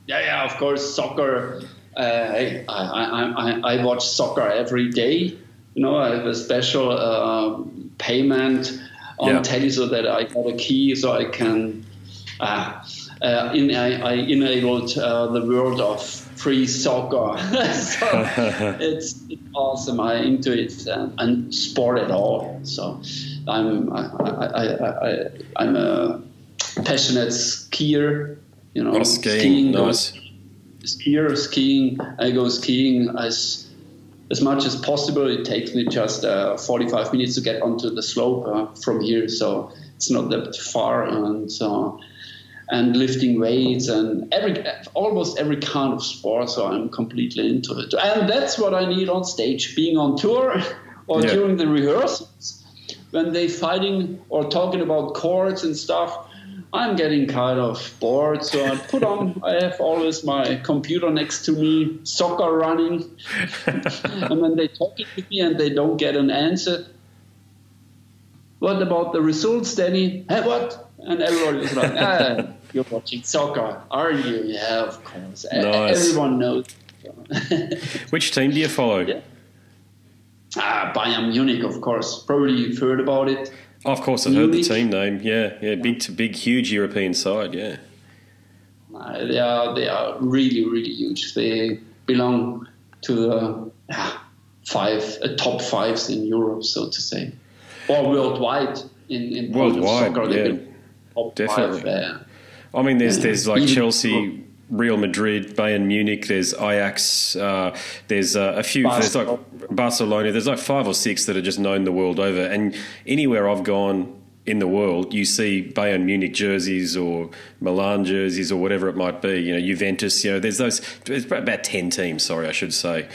S3: Yeah, yeah, of course, soccer. Uh, I, I, I, I watch soccer every day. You know, I have a special uh, payment on
S4: Yeah.
S3: telly so that I got a key so I can. Uh, uh, in, I, I enabled uh, the world of free soccer. so it's, it's awesome. I'm into it and, and sport at all. So I'm I, I, I, I, I'm a passionate skier. You know,
S4: skiing, nice.
S3: skier skiing. I go skiing as as much as possible. It takes me just uh, 45 minutes to get onto the slope uh, from here, so it's not that far. And so, and lifting weights and every almost every kind of sport. So I'm completely into it, and that's what I need on stage. Being on tour or
S4: Yeah.
S3: during the rehearsals when they're fighting or talking about chords and stuff. I'm getting kind of bored, so I put on. I have always my computer next to me, soccer running, and when they talking to me and they don't get an answer, what about the results, Dani? Hey, what? And everybody is like, ah, you're watching soccer, aren't you? Yeah, of course.
S4: Nice.
S3: Everyone knows.
S4: Which team do you follow?
S3: Yeah. ah, Bayern Munich, of course. Probably you've heard about it.
S4: Oh, of course, I've heard the team name. Yeah, yeah, big to big, huge European side. Yeah.
S3: Uh, they are they are really really huge. They belong to the ah, five uh, top fives in Europe, so to say, or worldwide in in
S4: Worldwide,
S3: soccer.
S4: yeah.
S3: top
S4: Definitely.
S3: Five, uh,
S4: I mean, there's there's like Chelsea, Real Madrid, Bayern Munich. There's Ajax. Uh, there's uh, a few. There's
S3: Barcelona.
S4: like Barcelona. There's like five or six that are just known the world over. And anywhere I've gone in the world, you see Bayern Munich jerseys or Milan jerseys or whatever it might be. You know, Juventus. You know, there's those. There's about ten teams. Sorry, I should say.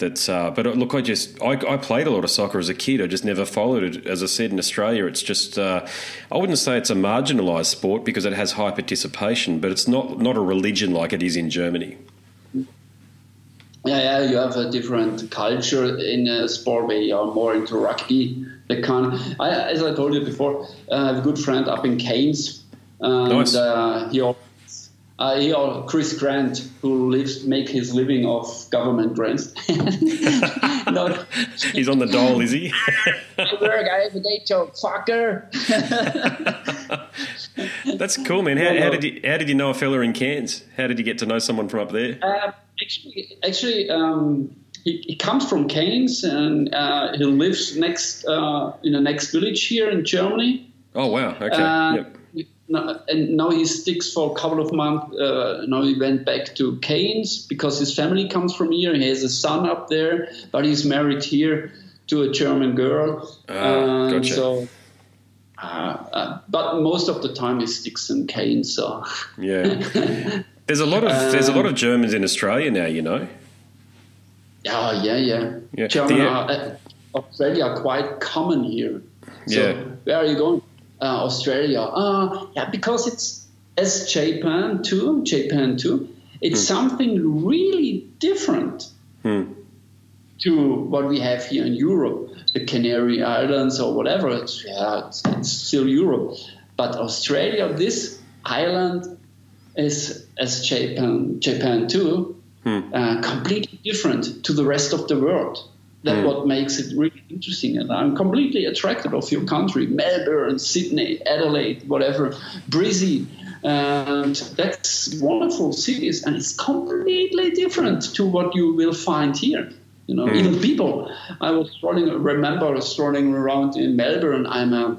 S4: That, uh, but look, I just I, I played a lot of soccer as a kid. I just never followed it. As I said in Australia, it's just uh, I wouldn't say it's a marginalised sport because it has high participation, but it's not not a religion like it is in Germany.
S3: Yeah, yeah, you have a different culture in a sport where you are more into rugby. The kind, I, as I told you before, I have a good friend up in Cairns, and
S4: Nice.
S3: uh, he, al- uh, he al- Chris Grant, who lives make his living off government grants. no,
S4: He's on the dole, is he?
S3: I work, I have a day job, fucker.
S4: That's cool, man. How, how did you how did you know a fella in Cairns? How did you get to know someone from up there?
S3: Uh, actually, actually um, he, he comes from Cairns and uh, he lives next uh, in the next village here in Germany.
S4: Oh wow, okay,
S3: Uh,
S4: yep.
S3: No- and now he sticks for a couple of months. Uh, now he went back to Cairns because his family comes from here. He has a son up there, but he's married here to a German girl. And
S4: gotcha.
S3: So, uh, uh, but most of the time he sticks in Cairns. So.
S4: yeah. There's a lot of there's a lot of Germans in Australia now, you know.
S3: Yeah, yeah, yeah.
S4: Yeah.
S3: German,
S4: The-
S3: are, uh, Australia are quite common here. So
S4: Yeah.
S3: where are you going? Uh, Australia. Uh, yeah, because it's as Japan too. Japan too. It's something really different
S4: Hmm.
S3: to what we have here in Europe, the Canary Islands or whatever. It's, yeah, it's, it's still Europe, but Australia, this island is as Japan, Japan too, uh, completely different to the rest of the world. That's mm. what makes it really interesting, and I'm completely attracted of your country, Melbourne, Sydney, Adelaide, whatever, Brisbane, and that's wonderful cities, and it's completely different to what you will find here. You know, mm. even people. I was strolling, remember strolling around in Melbourne. I'm a,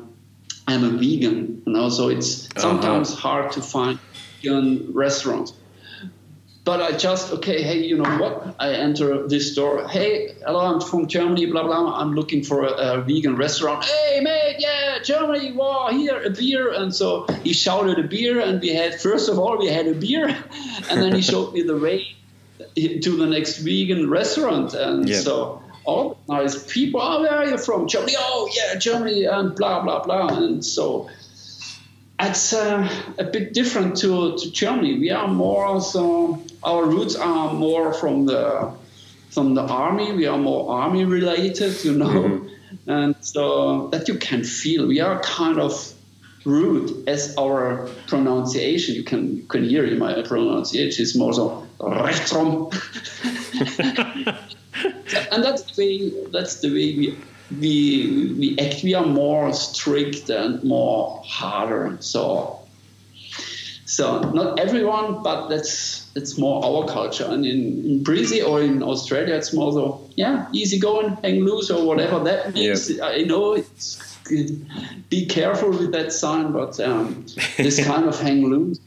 S3: I'm a vegan, you know, so it's uh-huh. sometimes hard to find vegan restaurants. But I just okay, hey, you know what? I enter this store. Hey, hello, I'm from Germany, blah blah. I'm looking for a, a vegan restaurant. Hey, mate, yeah, Germany, wow, here, a beer. And so he shouted a beer, and we had, first of all, we had a beer, and then he showed me the way to the next vegan restaurant. And
S4: Yeah.
S3: so all nice people, oh, where are you from? Germany, oh, yeah, Germany, and blah, blah, blah. And so it's uh, a bit different to, to Germany. We are more so our roots are more from the from the army. We are more army related, you know, and so that you can feel. We are kind of root as our pronunciation. You can you can hear in my pronunciation. It's more so rechtrom. and that's the way that's the way we we we act we are more strict and more harder. So so not everyone but that's it's more our culture. And in, in Brizzy or in Australia it's more so yeah easy going hang loose or whatever that means. I know it's be careful with that sign but um, this kind of hang loose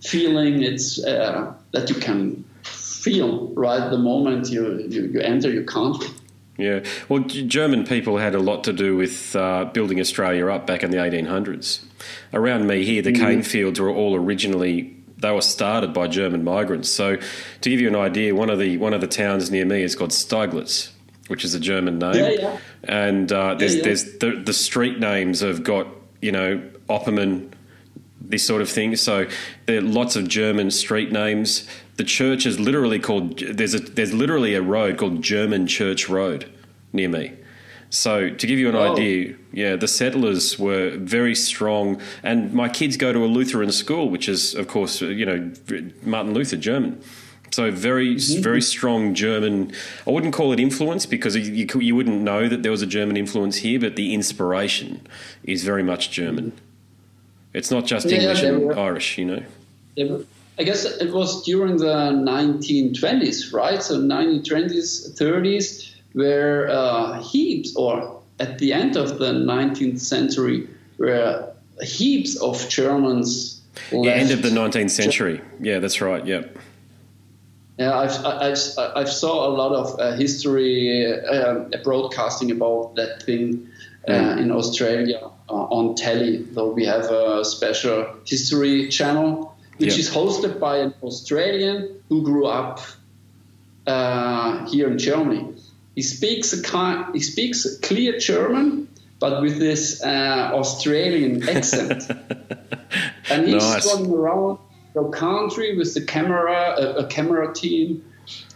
S3: feeling it's uh, that you can feel right the moment you, you, you enter your country
S4: Yeah. Well, German people had a lot to do with uh, building Australia up back in the 1800s. Around me here, the cane fields were all originally they were started by German migrants. So, to give you an idea, one of the one of the towns near me is called Steiglitz, which is a German name.
S3: Yeah, yeah.
S4: And uh, there's
S3: yeah.
S4: there's the, the street names have got you know Opperman, this sort of thing. So there are lots of German street names. The church is literally called there's a there's literally a road called German Church Road near me. So to give you an
S3: Oh.
S4: idea, yeah, the settlers were very strong, and my kids go to a Lutheran school, which is of course uh, you know Martin Luther German. So very mm-hmm. very strong German. I wouldn't call it influence because you, you you wouldn't know that there was a German influence here, but the inspiration is very much German. Mm-hmm. It's not just
S3: Yeah,
S4: English and Irish, you know.
S3: I guess it was during the 1920s, right? So 1920s, 30s, where uh, heaps, or at the end of the 19th century, where heaps of Germans
S4: Yeah, end of the 19th century. Yeah, that's right. Yep.
S3: Yeah, I've, I've, I've saw a lot of uh, history uh, broadcasting about that thing uh, in Australia uh, on telly. Though we have a special history channel, which
S4: Yeah.
S3: is hosted by an Australian who grew up uh, here in Germany. He speaks a kind, he speaks clear German, but with this uh, Australian accent. and he's
S4: Nice.
S3: running around the country with the camera, a, a camera team,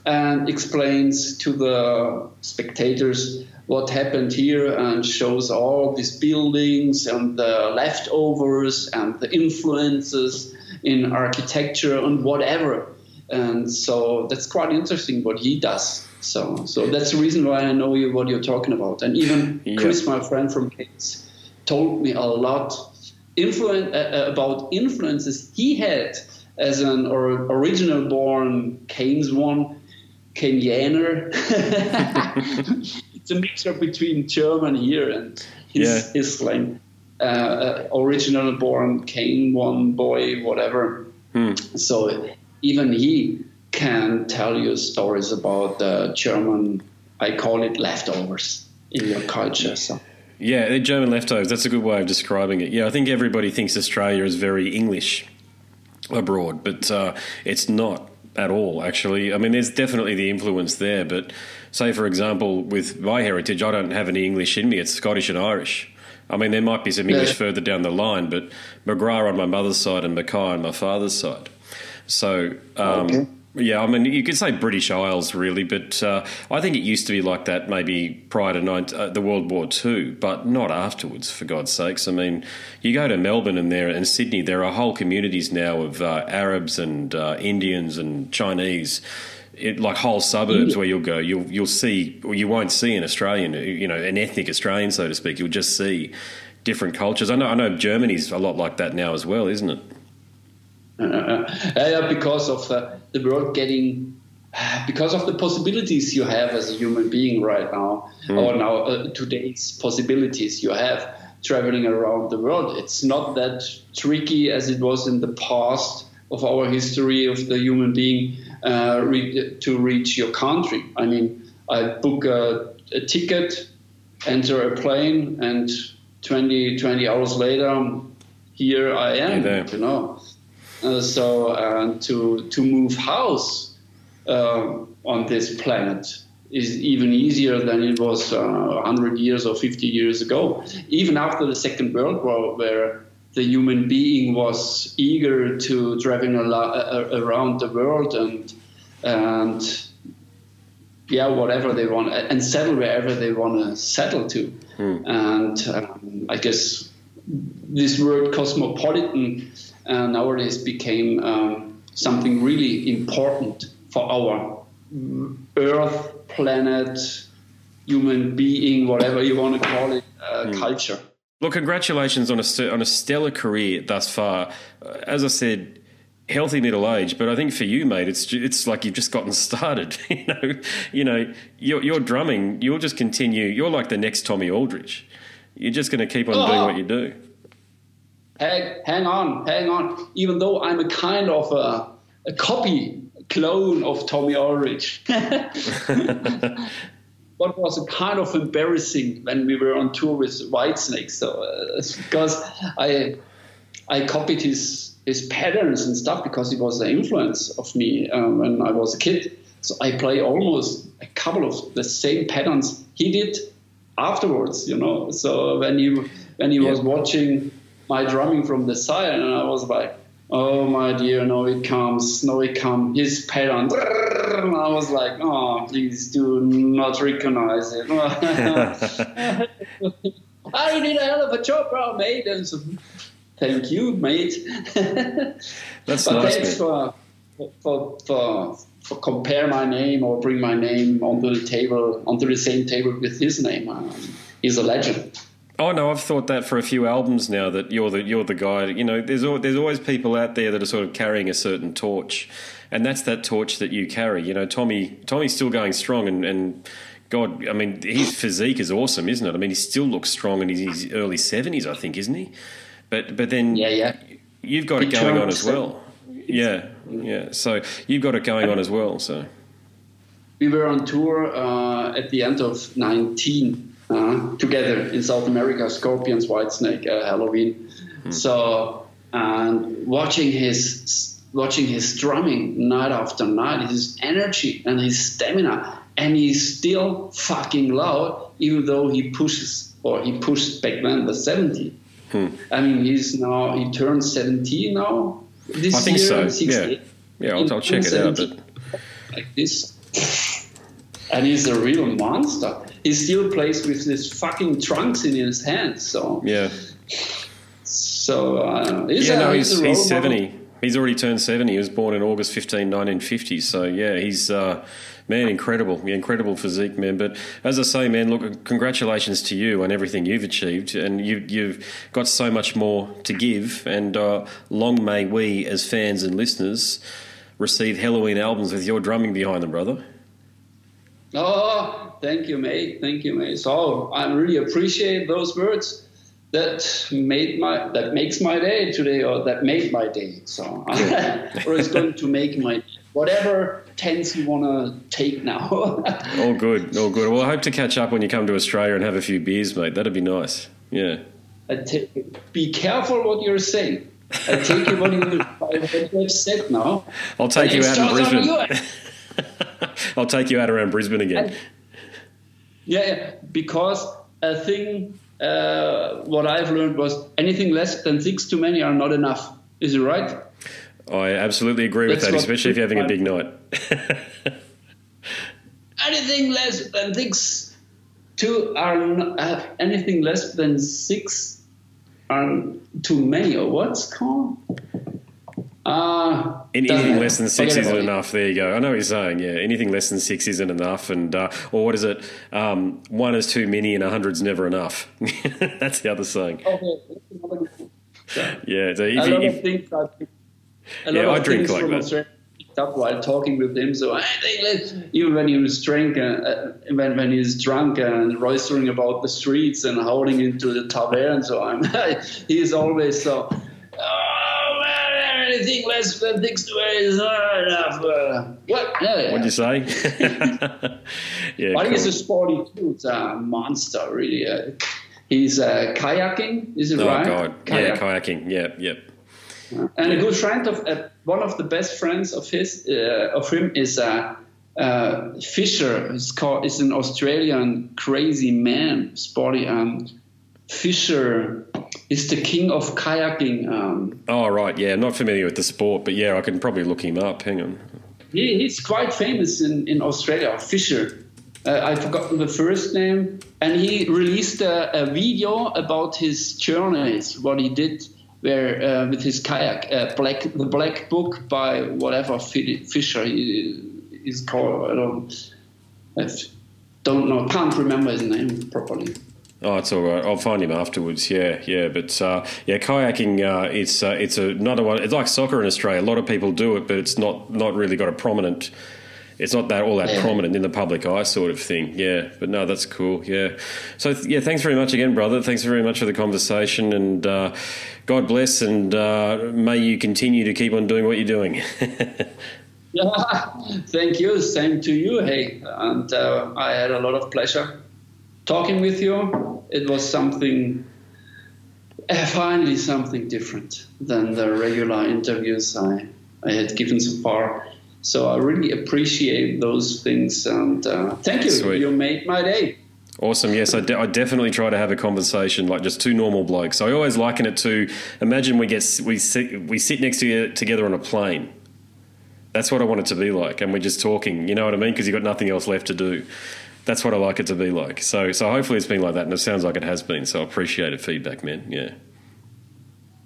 S3: and explains to the spectators what happened here and shows all these buildings and the leftovers and the influences in architecture and whatever. And so that's quite interesting what he does. So, so that's the reason why I know you what you're talking about. And even
S4: Yeah.
S3: Chris, my friend from Cairns, told me a lot influen- uh, uh, about influences he had as an or, original born Cairns one, Kenyaner. it's a mixture between German here and his,
S4: Yeah.
S3: his slang. Uh, original born Kane one boy, whatever.
S4: Hmm.
S3: So even he can tell you stories about the German, I call it leftovers in your culture. So.
S4: Yeah, they're German leftovers. That's a good way of describing it. Yeah, I think everybody thinks Australia is very English abroad, but uh, it's not at all, actually. I mean, there's definitely the influence there, but say, for example, with my heritage, I don't have any English in me. It's Scottish and Irish. I mean, there might be some English
S3: Yeah.
S4: further down the line, but McGrath on my mother's side and Mackay on my father's side. So, um,
S3: Okay.
S4: yeah, I mean, you could say British Isles, really, but uh, I think it used to be like that maybe prior to 19, uh, the World War II, but not afterwards, for God's sakes. I mean, you go to Melbourne and there and Sydney, there are whole communities now of uh, Arabs and uh, Indians and Chinese. It, like whole suburbs where you'll go, you'll you'll see, or you won't see an Australian, you know, an ethnic Australian, so to speak. You'll just see different cultures. I know, I know, Germany's a lot like that now as well, isn't it?
S3: Uh, yeah, because of uh, the world getting, because of the possibilities you have as a human being right now, or now uh, today's possibilities you have traveling around the world. It's not that tricky as it was in the past of our history of the human being uh, re- to reach your country. I mean, I book a, a ticket, enter a plane, and 20, 20 hours later, here I am. You know, uh, so uh, to to move house uh, on this planet is even easier than it was uh, 100 years or 50 years ago. Even after the Second World War, where the human being was eager to traveling around the world and and yeah, whatever they want and settle wherever they want to settle to. Hmm. And um, I guess this word cosmopolitan uh, nowadays became um, something really important for our Earth, planet, human being, whatever you want to call it, uh, mm. culture.
S4: Well, congratulations on a on a stellar career thus far. Uh, as I said, healthy middle age, but I think for you, mate, it's it's like you've just gotten started. you know, you know, you're, you're drumming. You'll just continue. You're like the next Tommy Aldridge. You're just going to keep on oh. doing what you do.
S3: Hang, hang on, hang on. Even though I'm a kind of a, a copy clone of Tommy Aldridge. what was kind of embarrassing when we were on tour with Whitesnake. So uh, because I I copied his his patterns and stuff because he was the influence of me um, when I was a kid. So I play almost a couple of the same patterns he did afterwards. You know. So when he when he yeah. was watching my drumming from the side, and I was like oh my dear, no it comes, no it comes, his pattern. And I was like, oh, please do not recognize it. I did a hell of a job, bro, mate. And so, thank you, mate.
S4: That's but nice, thanks
S3: for, for, for, for compare my name or bring my name onto the table, onto the same table with his name. Um, he's a legend.
S4: Oh no, I've thought that for a few albums now. That you're the you're the guy. You know, there's there's always people out there that are sort of carrying a certain torch, and that's that torch that you carry. You know, Tommy Tommy's still going strong, and, and God, I mean, his physique is awesome, isn't it? I mean, he still looks strong in his early seventies, I think, isn't he? But but then
S3: yeah, yeah,
S4: you've got it going on as well. Yeah, yeah. So you've got it going on as well. So
S3: we were on tour uh, at the end of nineteen uh, together in South America, Scorpions, Whitesnake, uh, Helloween. Hmm. So and watching his watching his drumming night after night, his energy and his stamina, and he's still fucking loud, even though he pushes or he pushed back then the 70. Hmm. I mean, he's now he turned 17 now.
S4: This I think year, so. Yeah, yeah. I'll, I'll check it out. But
S3: like this, and he's a real monster he still plays with his fucking trunks in his hands. So
S4: yeah.
S3: So uh, he's
S4: yeah, a, no, he's, he's, he's seventy. He's already turned seventy. He was born in August 15, 1950. So yeah, he's. Uh, man, incredible, incredible physique, man. But as I say, man, look, congratulations to you on everything you've achieved, and you, have got so much more to give. And uh, long may we, as fans and listeners, receive Helloween albums with your drumming behind them, brother.
S3: Oh, Thank you, mate. Thank you, mate. So I really appreciate those words. That made my that makes my day today, or that made my day. So, or it's going to make my whatever tense you want to take now.
S4: all good, all good. Well, I hope to catch up when you come to Australia and have a few beers, mate. That'd be nice. Yeah.
S3: T- be careful what you're saying. I take you what you have said now.
S4: I'll take you out in Brisbane. I'll take you out around Brisbane again. And,
S3: yeah, yeah. because a thing, uh, what I've learned was anything less than six too many are not enough. Is it right?
S4: I absolutely agree That's with that, especially if you're having a big night.
S3: anything less than six two are not, uh, anything less than six are too many, or what's called? Uh,
S4: anything less than six isn't enough. There you go. I know what you're saying. Yeah, anything less than six isn't enough, and uh, or what is it? Um, one is too many, and a hundred's never enough. That's the other saying. Yeah. So if, a lot if, of things. A yeah, I drink like that.
S3: Up while talking with him, so I think even when he was drunk, uh, uh, when when he's drunk and roistering about the streets and howling into the tavern, so I'm he is always so anything less than six to eight is not enough. Uh, what?
S4: Yeah, What'd you say?
S3: yeah, but cool. he's a sporty too. It's a monster, really. Uh, He's uh, kayaking, is it
S4: oh,
S3: right?
S4: God. Yeah, kayaking. Yeah, yep.
S3: And a good friend of uh, one of the best friends of his uh, of him is uh, uh, Fisher. He's called. Is an Australian crazy man, sporty. Um, Fisher is the king of kayaking. Um,
S4: oh right, yeah. Not familiar with the sport, but yeah, I can probably look him up. Hang on.
S3: He, he's quite famous in, in Australia. Fisher. Uh, I've forgotten the first name, and he released a, a video about his journeys, what he did where uh, with his kayak, uh, black the Black Book by whatever Fisher is called. I don't, I don't know, can't remember his name properly.
S4: Oh, it's all right. I'll find him afterwards. Yeah, yeah. But uh, yeah, kayaking. Uh, it's uh, it's another one. It's like soccer in Australia. A lot of people do it, but it's not not really got a prominent it's not that all that yeah. prominent in the public eye sort of thing. Yeah, but no, that's cool. Yeah. So yeah, thanks very much again, brother. Thanks very much for the conversation, and uh, God bless, and uh, may you continue to keep on doing what you're doing.
S3: yeah, thank you. Same to you. Hey, and uh, I had a lot of pleasure talking with you. It was something. Uh, finally, something different than the regular interviews I, I had given so far so I really appreciate those things, and uh, thank you. Sweet. You made my day.
S4: Awesome. Yes, I, de- I, definitely try to have a conversation like just two normal blokes. I always liken it to imagine we get we sit we sit next to you together on a plane. That's what I want it to be like, and we're just talking. You know what I mean? Because you've got nothing else left to do. That's what I like it to be like. So, so hopefully it's been like that, and it sounds like it has been. So, I appreciate it, feedback, man. Yeah.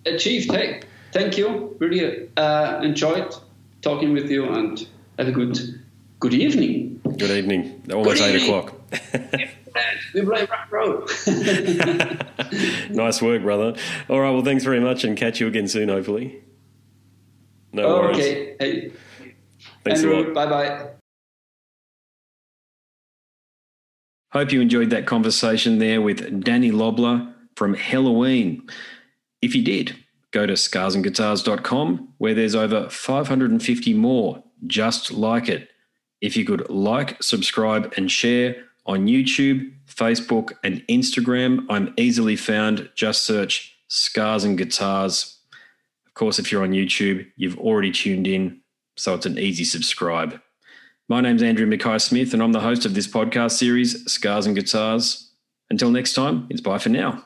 S3: Achieved. Hey, thank you. Really uh, enjoyed talking with you and have a good good evening.
S4: Good evening. Almost good eight evening. o'clock.
S3: we play rock
S4: nice work, brother. All right. Well, thanks very much, and catch you again soon, hopefully.
S3: No oh, worries. Okay. Hey.
S4: Thanks Andrew, a lot.
S3: Bye bye.
S2: Hope you enjoyed that conversation there with Dani Löble from Helloween. If you did, go to scarsandguitars.com where there's over 550 more just like it. If you could like, subscribe, and share on YouTube, Facebook, and Instagram, I'm easily found. Just search Scars and Guitars. Of course, if you're on YouTube, you've already tuned in, so it's an easy subscribe. My name's Andrew Mackay Smith, and I'm the host of this podcast series, Scars and Guitars. Until next time, it's bye for now.